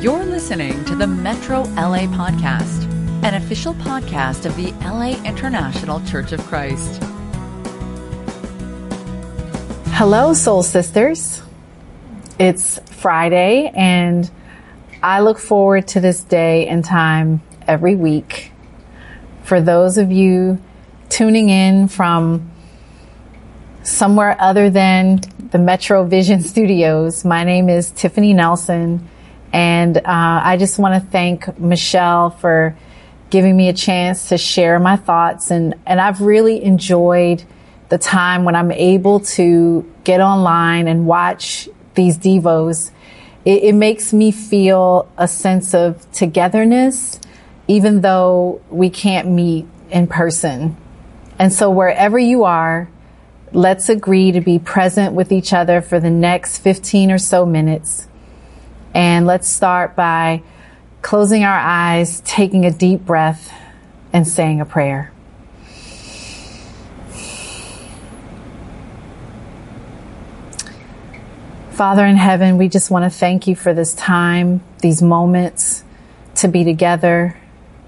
You're listening to the Metro LA Podcast, an official podcast of the LA International Church of Christ. Hello, Soul Sisters. It's Friday, and I look forward to this day and time every week. For those of you tuning in from somewhere other than the Metro Vision Studios, my name is Tiffany Nelson, and uh, I just want to thank Michelle for giving me a chance to share my thoughts, and and I've really enjoyed the time when I'm able to get online and watch these devos. It, it makes me feel a sense of togetherness, even though we can't meet in person. And so wherever you are, let's agree to be present with each other for the next 15 or so minutes. And let's start by closing our eyes, taking a deep breath, and saying a prayer. Father in heaven, we just want to thank you for this time, these moments to be together,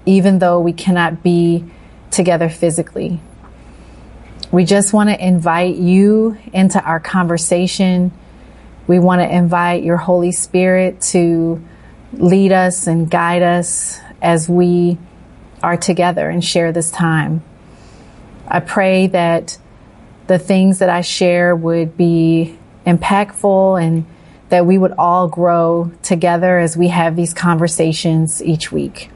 even though we cannot be together physically. We just want to invite you into our conversation. We want to invite your Holy Spirit to lead us and guide us as we are together and share this time. I pray that the things that I share would be impactful and that we would all grow together as we have these conversations each week.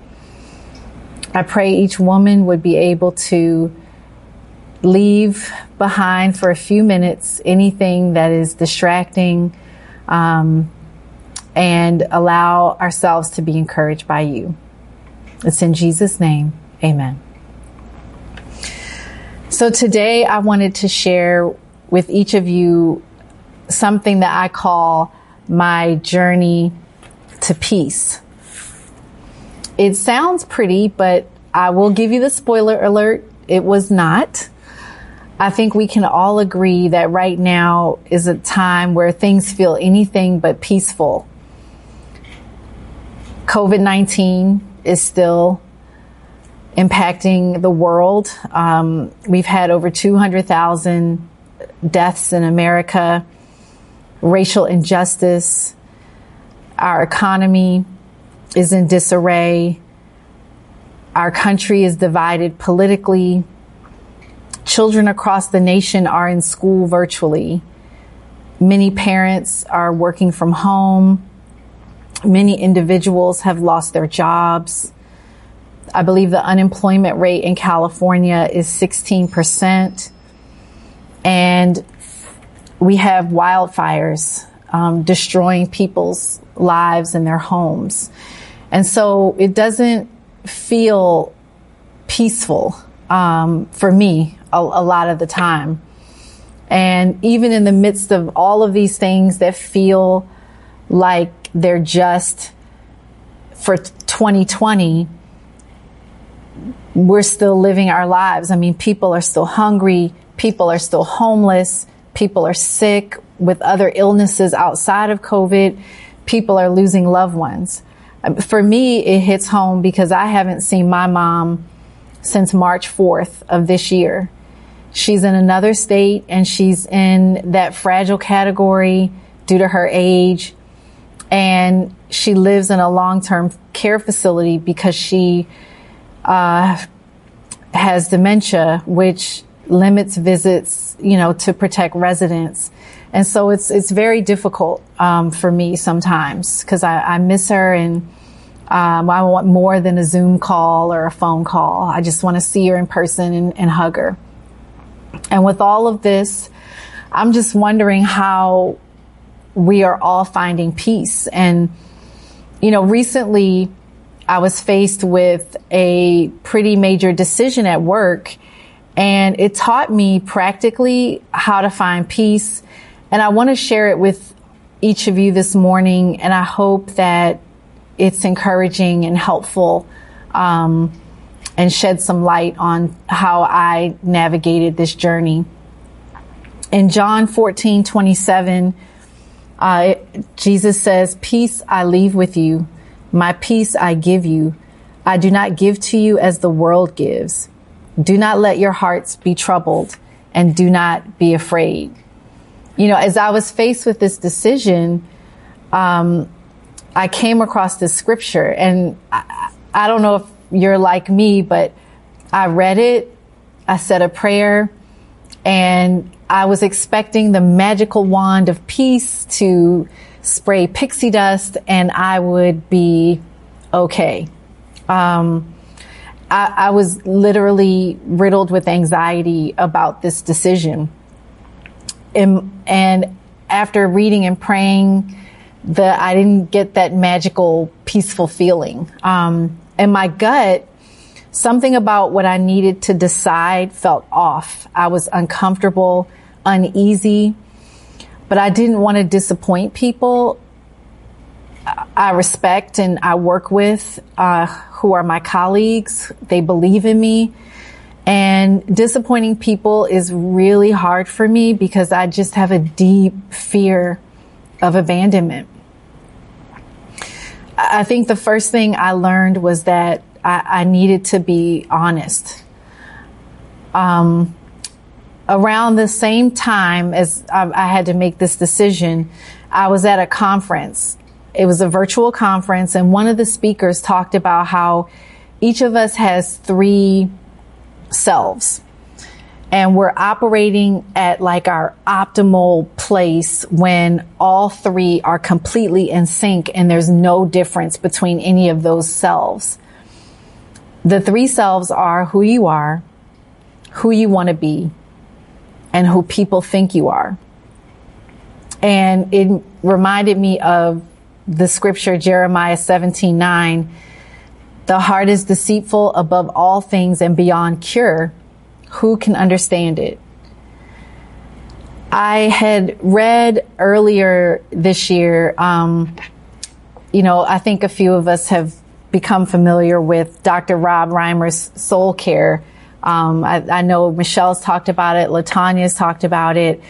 I pray each woman would be able to leave behind for a few minutes anything that is distracting um, and allow ourselves to be encouraged by you. It's in Jesus' name. Amen. So today I wanted to share with each of you something that I call my journey to peace. It sounds pretty, but I will give you the spoiler alert. It was not. I think we can all agree that right now is a time where things feel anything but peaceful. COVID 19 is still impacting the world. Um, we've had over 200,000 deaths in America racial injustice. Our economy is in disarray. Our country is divided politically. Children across the nation are in school virtually. Many parents are working from home. Many individuals have lost their jobs. I believe the unemployment rate in California is 16%. And we have wildfires um, destroying people's lives and their homes. And so it doesn't feel peaceful um, for me a, a lot of the time. And even in the midst of all of these things that feel like they're just for 2020, we're still living our lives. I mean, people are still hungry. People are still homeless. People are sick with other illnesses outside of COVID. People are losing loved ones. Um, for me, it hits home because I haven't seen my mom since March 4th of this year. She's in another state and she's in that fragile category due to her age. And she lives in a long-term care facility because she, uh, has dementia, which limits visits, you know, to protect residents. And so it's, it's very difficult, um, for me sometimes because I, I miss her and, um, I want more than a Zoom call or a phone call. I just want to see her in person and, and hug her. And with all of this, I'm just wondering how we are all finding peace. And, you know, recently I was faced with a pretty major decision at work and it taught me practically how to find peace. And I want to share it with each of you this morning. And I hope that it's encouraging and helpful, um, and shed some light on how I navigated this journey. In John 14, 27, uh, Jesus says, peace I leave with you. My peace I give you. I do not give to you as the world gives. Do not let your hearts be troubled and do not be afraid. You know, as I was faced with this decision, um, I came across this scripture and I, I don't know if you're like me, but I read it. I said a prayer and I was expecting the magical wand of peace to spray pixie dust and I would be okay. Um, I, I was literally riddled with anxiety about this decision. And, and after reading and praying, the I didn't get that magical, peaceful feeling. Um, and my gut, something about what I needed to decide felt off. I was uncomfortable, uneasy, but I didn't want to disappoint people. I respect and I work with, uh, who are my colleagues. They believe in me. And disappointing people is really hard for me because I just have a deep fear of abandonment. I think the first thing I learned was that I, I needed to be honest. Um, around the same time as I, I had to make this decision, I was at a conference. It was a virtual conference, and one of the speakers talked about how each of us has three selves and we're operating at like our optimal place when all three are completely in sync and there's no difference between any of those selves. The three selves are who you are, who you want to be, and who people think you are. And it reminded me of the scripture Jeremiah 17 9. The heart is deceitful above all things and beyond cure who can understand it? I had read earlier this year, um, you know, I think a few of us have become familiar with Dr. Rob Reimer's Soul Care. Um, I, I, know Michelle's talked about it, Latanya's talked about it.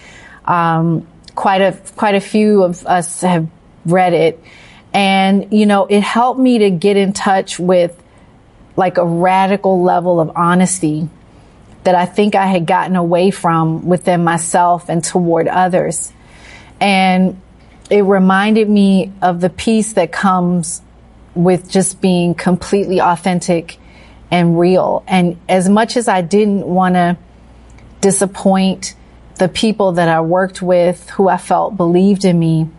Um, quite a quite a few of us have read it, and you know, it helped me to get in touch with like a radical level of honesty that I think I had gotten away from within myself and toward others. And it reminded me of the peace that comes with just being completely authentic and real. And as much as I didn't want to disappoint the people that I worked with who I felt believed in me,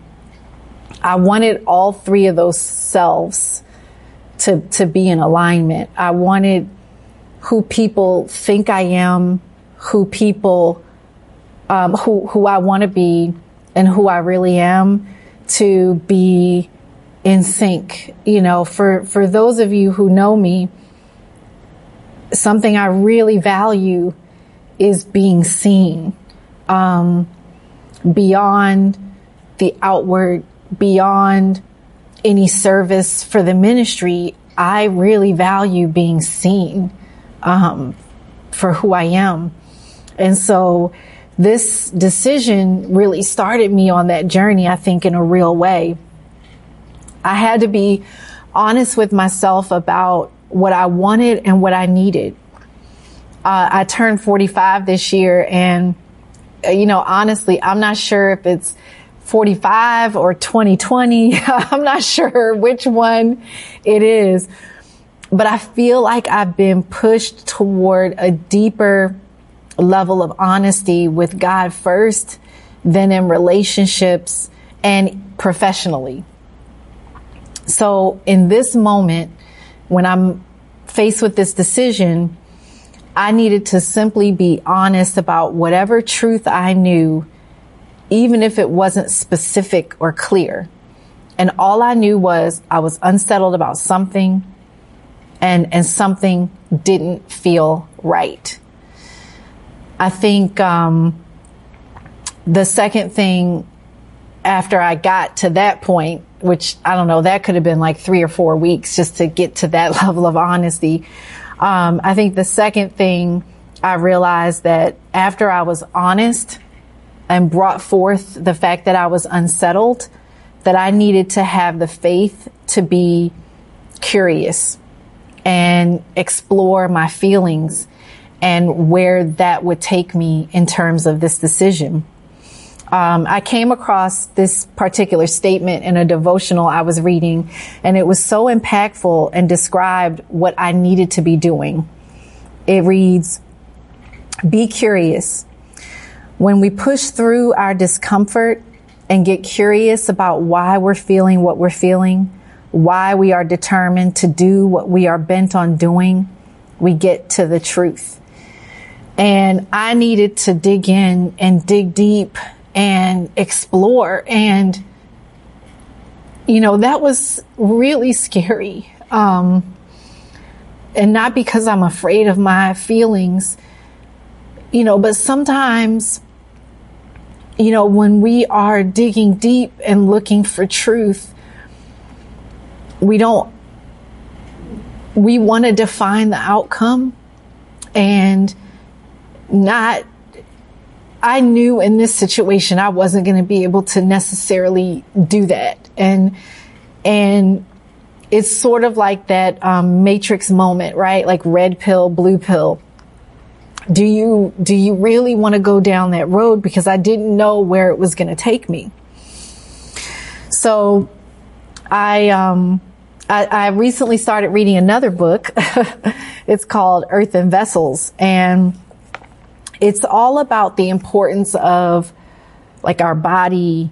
I wanted all three of those selves to, to be in alignment. I wanted who people think I am, who people, um, who, who I want to be and who I really am to be in sync. You know, for, for those of you who know me, something I really value is being seen, um, beyond the outward, beyond any service for the ministry. I really value being seen um, for who I am. And so this decision really started me on that journey, I think, in a real way. I had to be honest with myself about what I wanted and what I needed. Uh, I turned 45 this year and, uh, you know, honestly, I'm not sure if it's 45 or 2020. I'm not sure which one it is, but I feel like I've been pushed toward a deeper level of honesty with God first, then in relationships and professionally. So in this moment, when I'm faced with this decision, I needed to simply be honest about whatever truth I knew, even if it wasn't specific or clear. And all I knew was I was unsettled about something and, and something didn't feel right. I think, um, the second thing after I got to that point, which I don't know, that could have been like three or four weeks just to get to that level of honesty. Um, I think the second thing I realized that after I was honest and brought forth the fact that I was unsettled, that I needed to have the faith to be curious and explore my feelings and where that would take me in terms of this decision. Um, I came across this particular statement in a devotional I was reading, and it was so impactful and described what I needed to be doing. It reads, Be curious. When we push through our discomfort and get curious about why we're feeling what we're feeling, why we are determined to do what we are bent on doing, we get to the truth. And I needed to dig in and dig deep and explore. And, you know, that was really scary. Um, and not because I'm afraid of my feelings, you know, but sometimes, you know, when we are digging deep and looking for truth, we don't, we want to define the outcome and not, I knew in this situation I wasn't going to be able to necessarily do that. And, and it's sort of like that um, matrix moment, right? Like red pill, blue pill. Do you, do you really want to go down that road? Because I didn't know where it was going to take me. So I, um, I, I recently started reading another book. it's called Earthen Vessels and it's all about the importance of like our body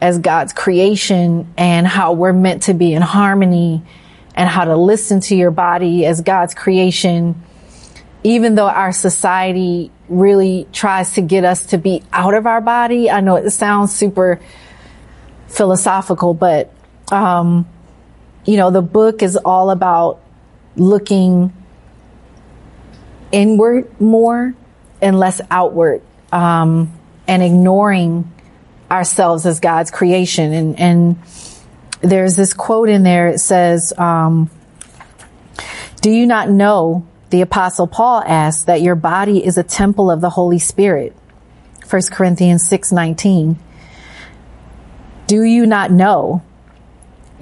as God's creation and how we're meant to be in harmony and how to listen to your body as God's creation. Even though our society really tries to get us to be out of our body. I know it sounds super philosophical, but, um, you know, the book is all about looking inward more and less outward, um, and ignoring ourselves as God's creation. And, and there's this quote in there. It says, um, do you not know the apostle Paul asks that your body is a temple of the Holy Spirit? 1 Corinthians 6:19. Do you not know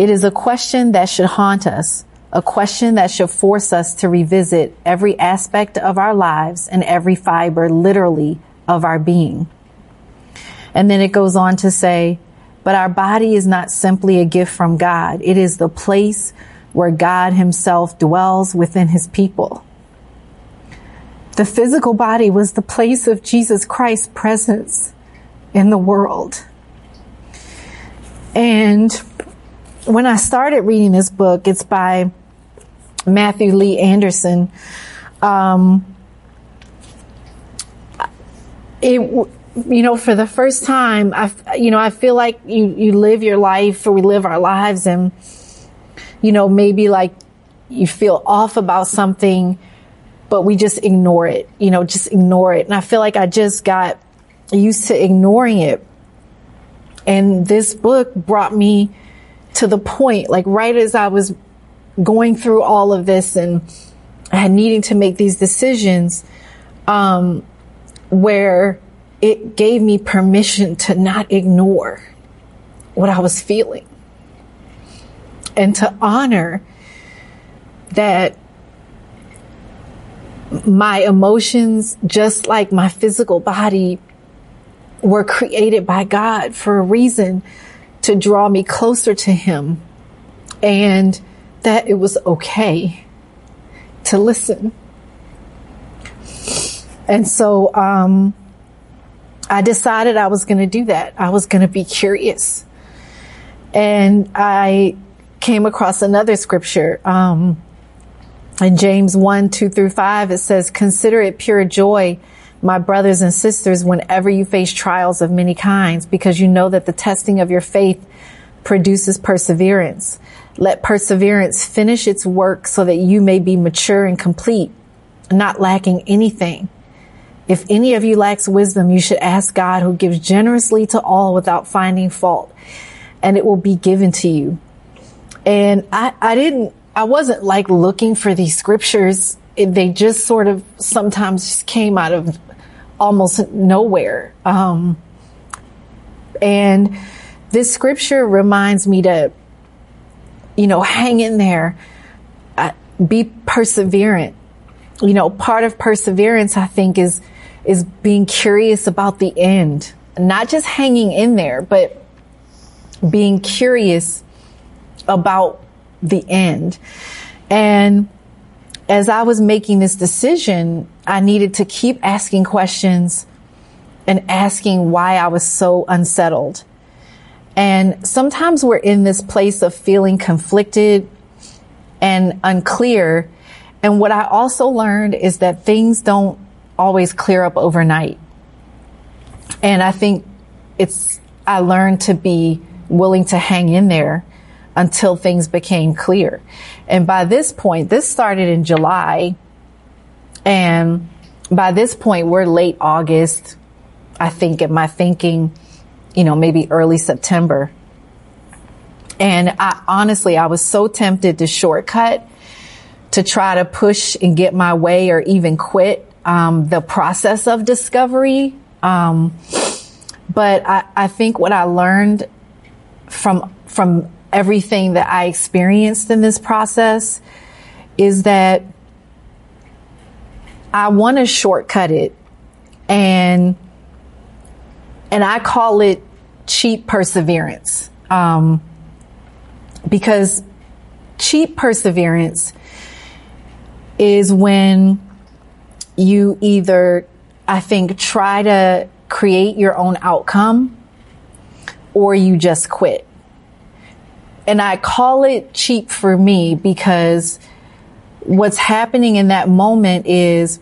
it is a question that should haunt us, a question that should force us to revisit every aspect of our lives and every fiber, literally, of our being. And then it goes on to say, but our body is not simply a gift from God. It is the place where God himself dwells within his people. The physical body was the place of Jesus Christ's presence in the world. And when I started reading this book, it's by Matthew Lee Anderson. Um, it, you know, for the first time, I, you know, I feel like you, you live your life or we live our lives and, you know, maybe like you feel off about something, but we just ignore it, you know, just ignore it. And I feel like I just got used to ignoring it. And this book brought me to the point, like right as I was going through all of this and had needing to make these decisions, um, where it gave me permission to not ignore what I was feeling and to honor that my emotions, just like my physical body, were created by God for a reason to draw me closer to him and that it was okay to listen. And so, um, I decided I was going to do that. I was going to be curious. And I came across another scripture, um, in James 1, 2 through 5, it says, consider it pure joy my brothers and sisters, whenever you face trials of many kinds, because you know that the testing of your faith produces perseverance. Let perseverance finish its work so that you may be mature and complete, not lacking anything. If any of you lacks wisdom, you should ask God who gives generously to all without finding fault, and it will be given to you. And I, I didn't, I wasn't like looking for these scriptures. They just sort of sometimes just came out of almost nowhere. Um, and this scripture reminds me to, you know, hang in there. be perseverant. You know, part of perseverance, I think, is, is being curious about the end, not just hanging in there, but being curious about the end. And as I was making this decision, I needed to keep asking questions and asking why I was so unsettled. And sometimes we're in this place of feeling conflicted and unclear. And what I also learned is that things don't always clear up overnight. And I think it's, I learned to be willing to hang in there until things became clear. And by this point, this started in July. And by this point, we're late August. I think in my thinking, you know, maybe early September. And I honestly, I was so tempted to shortcut to try to push and get my way or even quit um, the process of discovery. Um, but I, I think what I learned from from everything that I experienced in this process is that I want to shortcut it and and I call it cheap perseverance. Um, because cheap perseverance is when you either I think try to create your own outcome or you just quit and I call it cheap for me because what's happening in that moment is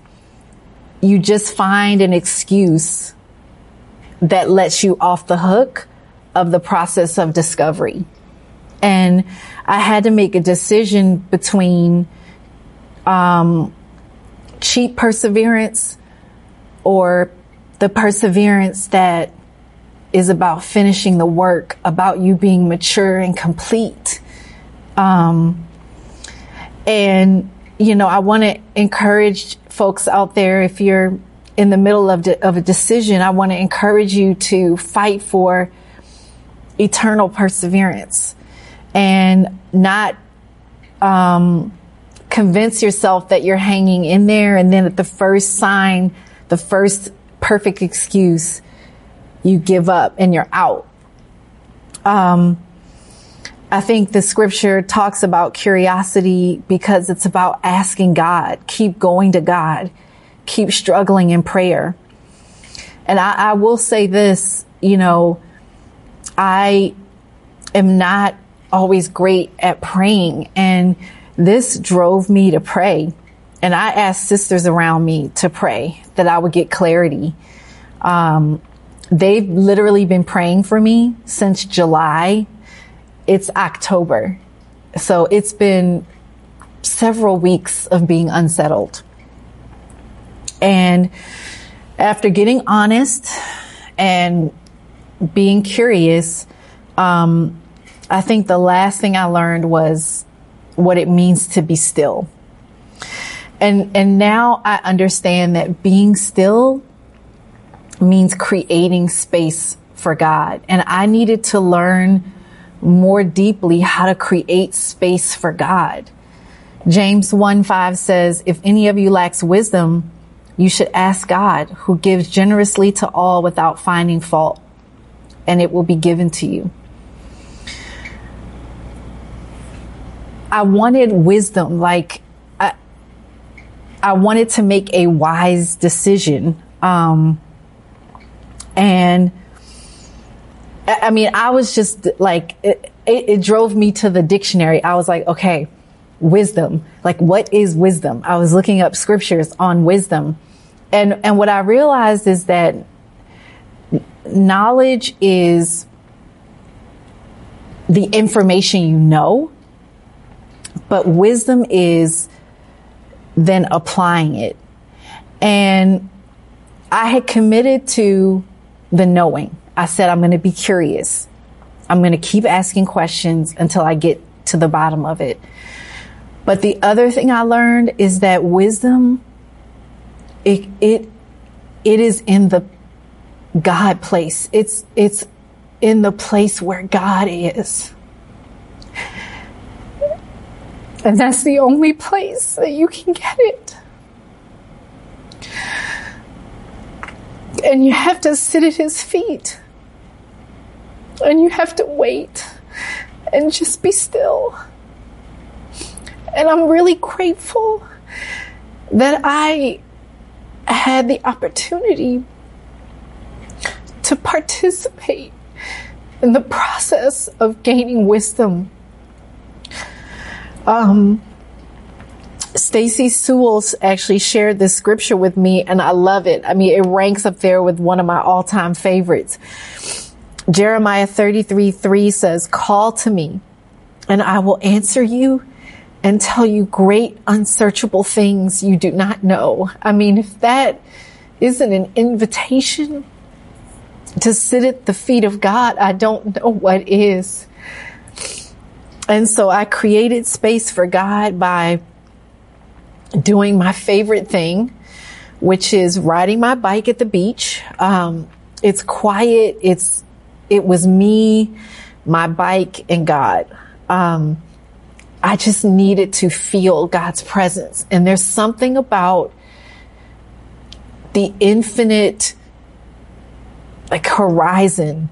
you just find an excuse that lets you off the hook of the process of discovery. And I had to make a decision between um, cheap perseverance or the perseverance that is about finishing the work, about you being mature and complete. Um, and, you know, I want to encourage folks out there, if you're in the middle of, de- of a decision, I want to encourage you to fight for eternal perseverance and not, um, convince yourself that you're hanging in there. And then at the first sign, the first perfect excuse, you give up and you're out. Um, I think the scripture talks about curiosity because it's about asking God, keep going to God, keep struggling in prayer. And I, I will say this, you know, I am not always great at praying and this drove me to pray. And I asked sisters around me to pray that I would get clarity. Um, They've literally been praying for me since July. It's October. So it's been several weeks of being unsettled. And after getting honest and being curious, um, I think the last thing I learned was what it means to be still. And, and now I understand that being still means creating space for God. And I needed to learn more deeply how to create space for God. James 1 5 says, if any of you lacks wisdom, you should ask God who gives generously to all without finding fault and it will be given to you. I wanted wisdom, like I, I wanted to make a wise decision. Um, and I mean, I was just like, it, it, it, drove me to the dictionary. I was like, okay, wisdom. Like, what is wisdom? I was looking up scriptures on wisdom. And, and what I realized is that knowledge is the information you know, but wisdom is then applying it. And I had committed to the knowing. I said, I'm going to be curious. I'm going to keep asking questions until I get to the bottom of it. But the other thing I learned is that wisdom, it, it, it is in the God place. It's, it's in the place where God is. And that's the only place that you can get it. And you have to sit at his feet. And you have to wait and just be still. And I'm really grateful that I had the opportunity to participate in the process of gaining wisdom. Um, Stacy Sewell's actually shared this scripture with me and I love it. I mean, it ranks up there with one of my all time favorites. Jeremiah 33 3 says, call to me and I will answer you and tell you great unsearchable things you do not know. I mean, if that isn't an invitation to sit at the feet of God, I don't know what is. And so I created space for God by doing my favorite thing, which is riding my bike at the beach. Um, it's quiet. It's, it was me, my bike and God. Um, I just needed to feel God's presence. And there's something about the infinite like horizon,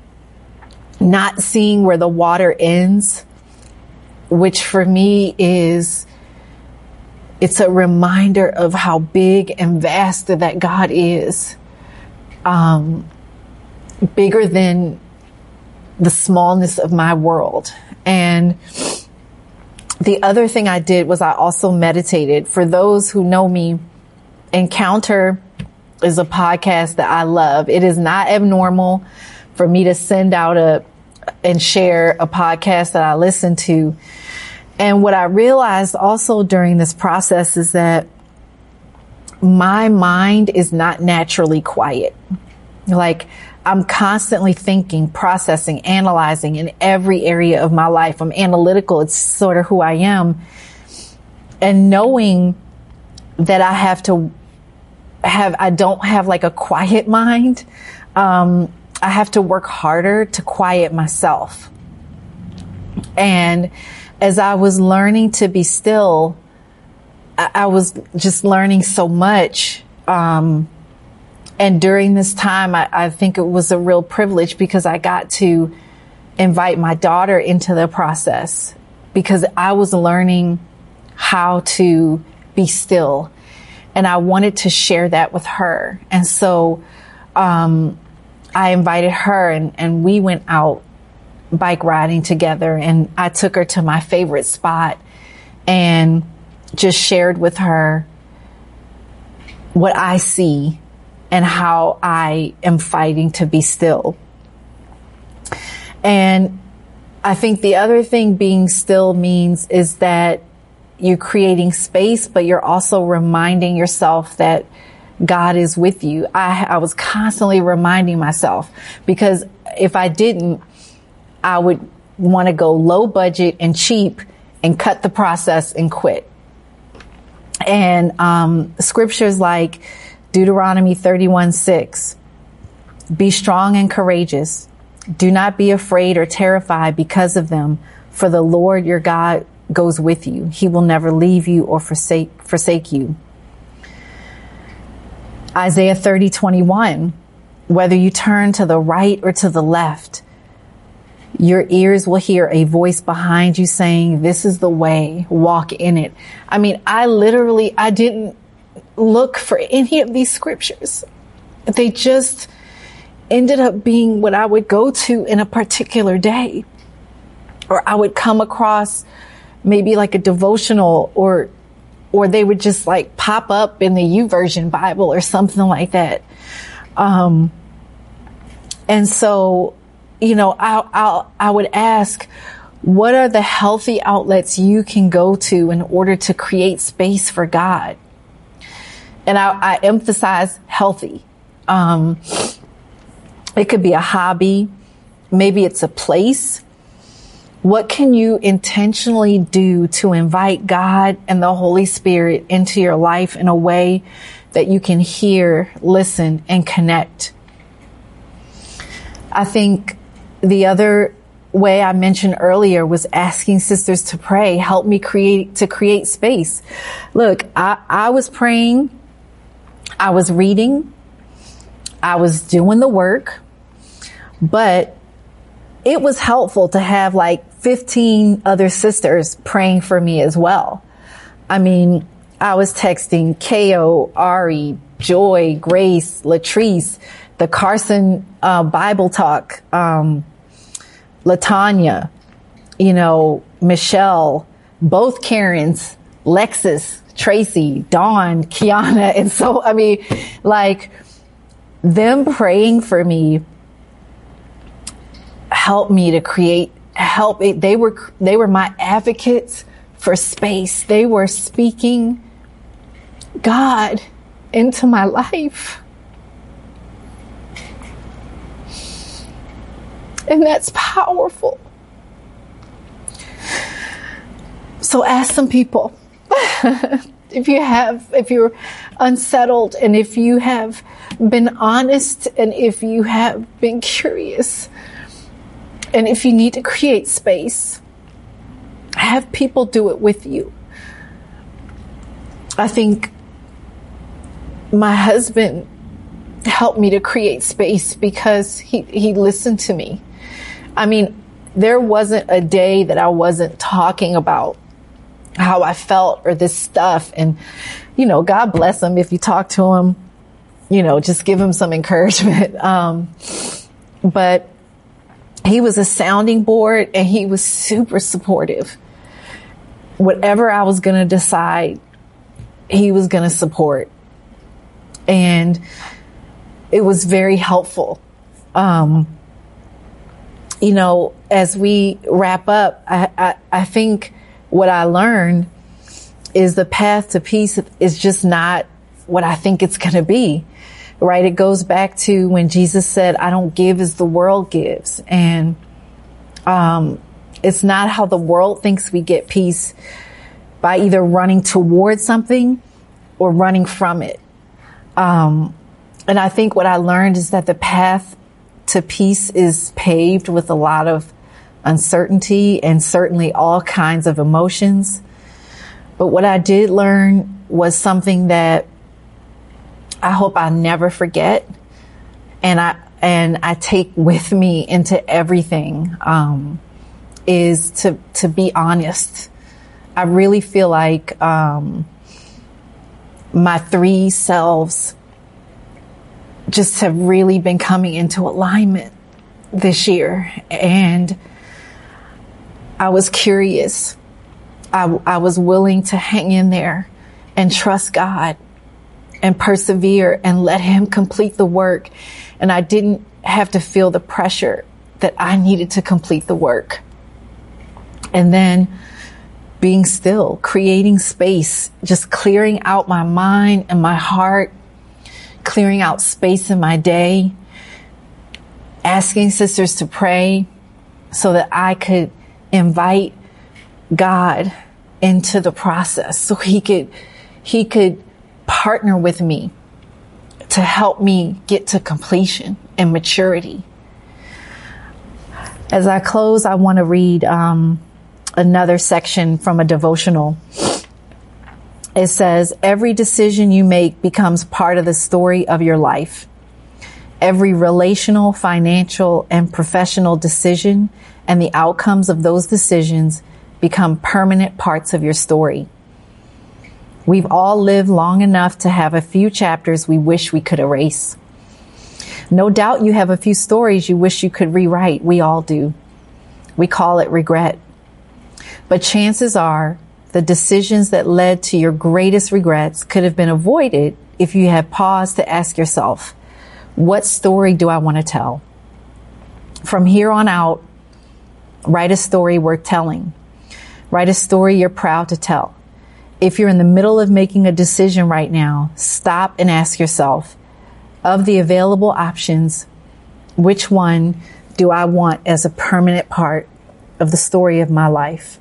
not seeing where the water ends, which for me is, it's a reminder of how big and vast that God is. Um, bigger than the smallness of my world. And the other thing I did was I also meditated. For those who know me, Encounter is a podcast that I love. It is not abnormal for me to send out a and share a podcast that I listen to. And what I realized also during this process is that my mind is not naturally quiet. Like I'm constantly thinking, processing, analyzing in every area of my life. I'm analytical. It's sort of who I am. And knowing that I have to have, I don't have like a quiet mind. Um, I have to work harder to quiet myself. And as I was learning to be still, I, I was just learning so much. Um, and during this time, I, I think it was a real privilege because I got to invite my daughter into the process because I was learning how to be still and I wanted to share that with her. And so, um, I invited her and, and we went out bike riding together and I took her to my favorite spot and just shared with her what I see and how I am fighting to be still. And I think the other thing being still means is that you're creating space, but you're also reminding yourself that God is with you. I, I was constantly reminding myself because if I didn't, I would want to go low budget and cheap and cut the process and quit. And um, scriptures like Deuteronomy 31 6. Be strong and courageous. Do not be afraid or terrified because of them, for the Lord your God goes with you. He will never leave you or forsake, forsake you. Isaiah 30, 21. Whether you turn to the right or to the left, your ears will hear a voice behind you saying, this is the way, walk in it. I mean, I literally, I didn't look for any of these scriptures. They just ended up being what I would go to in a particular day. Or I would come across maybe like a devotional or or they would just like pop up in the YouVersion Bible or something like that. Um, and so, you know, I, I, I would ask, what are the healthy outlets you can go to in order to create space for God? and I, I emphasize healthy. Um, it could be a hobby. Maybe it's a place. What can you intentionally do to invite God and the Holy Spirit into your life in a way that you can hear, listen, and connect? I think the other way I mentioned earlier was asking sisters to pray, help me create, to create space. Look, I, I was praying, I was reading, I was doing the work, but it was helpful to have like 15 other sisters praying for me as well. I mean, I was texting Ko, Ari, Joy, Grace, Latrice, the Carson uh, Bible Talk, um, Latanya, you know, Michelle, both Karens, Lexus, Tracy, Dawn, Kiana. And so, I mean, like them praying for me helped me to create help it. They were, they were my advocates for space. They were speaking God into my life. And that's powerful. So ask some people. if you have, if you're unsettled and if you have been honest and if you have been curious and if you need to create space, have people do it with you. I think my husband helped me to create space because he, he listened to me. I mean, there wasn't a day that I wasn't talking about how I felt or this stuff. And, you know, God bless him if you talk to him, you know, just give him some encouragement. Um, but he was a sounding board and he was super supportive. Whatever I was going to decide, he was going to support. And it was very helpful. Um, you know, as we wrap up, I, I, I think what I learned is the path to peace is just not what I think it's going to be. Right? It goes back to when Jesus said, I don't give as the world gives. And, um, it's not how the world thinks we get peace by either running towards something or running from it. Um, and I think what I learned is that the path to peace is paved with a lot of uncertainty and certainly all kinds of emotions. But what I did learn was something that I hope I never forget. And I, and I take with me into everything, um, is to, to be honest. I really feel like, um, my three selves just have really been coming into alignment this year. And I was curious. I, I was willing to hang in there and trust God and persevere and let him complete the work. And I didn't have to feel the pressure that I needed to complete the work. And then being still, creating space, just clearing out my mind and my heart clearing out space in my day, asking sisters to pray so that I could invite God into the process so he could, he could partner with me to help me get to completion and maturity. As I close, I want to read um, another section from a devotional it says, every decision you make becomes part of the story of your life. Every relational, financial, and professional decision and the outcomes of those decisions become permanent parts of your story. We've all lived long enough to have a few chapters we wish we could erase. No doubt you have a few stories you wish you could rewrite. We all do. We call it regret. But chances are the decisions that led to your greatest regrets could have been avoided if you had paused to ask yourself, what story do I want to tell? From here on out, write a story worth telling. Write a story you're proud to tell. If you're in the middle of making a decision right now, stop and ask yourself, of the available options, which one do I want as a permanent part of the story of my life?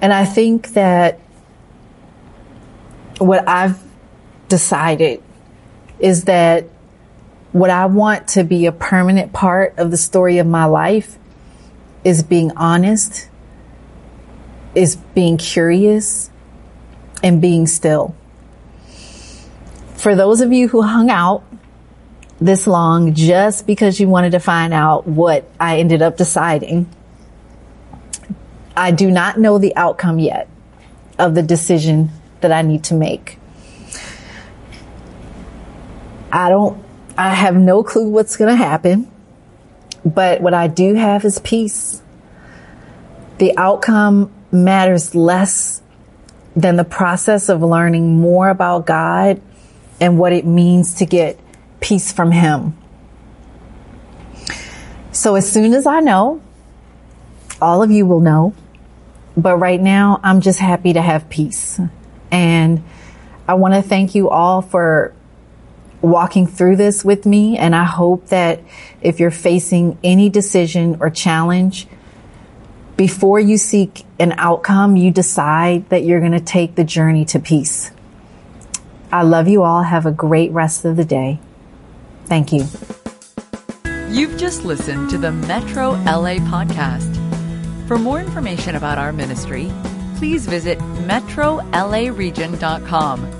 And I think that what I've decided is that what I want to be a permanent part of the story of my life is being honest, is being curious, and being still. For those of you who hung out this long just because you wanted to find out what I ended up deciding, I do not know the outcome yet of the decision that I need to make. I don't, I have no clue what's going to happen, but what I do have is peace. The outcome matters less than the process of learning more about God and what it means to get peace from Him. So as soon as I know, all of you will know. But right now, I'm just happy to have peace. And I want to thank you all for walking through this with me. And I hope that if you're facing any decision or challenge, before you seek an outcome, you decide that you're going to take the journey to peace. I love you all. Have a great rest of the day. Thank you. You've just listened to the Metro LA podcast. For more information about our ministry, please visit metrolaregion.com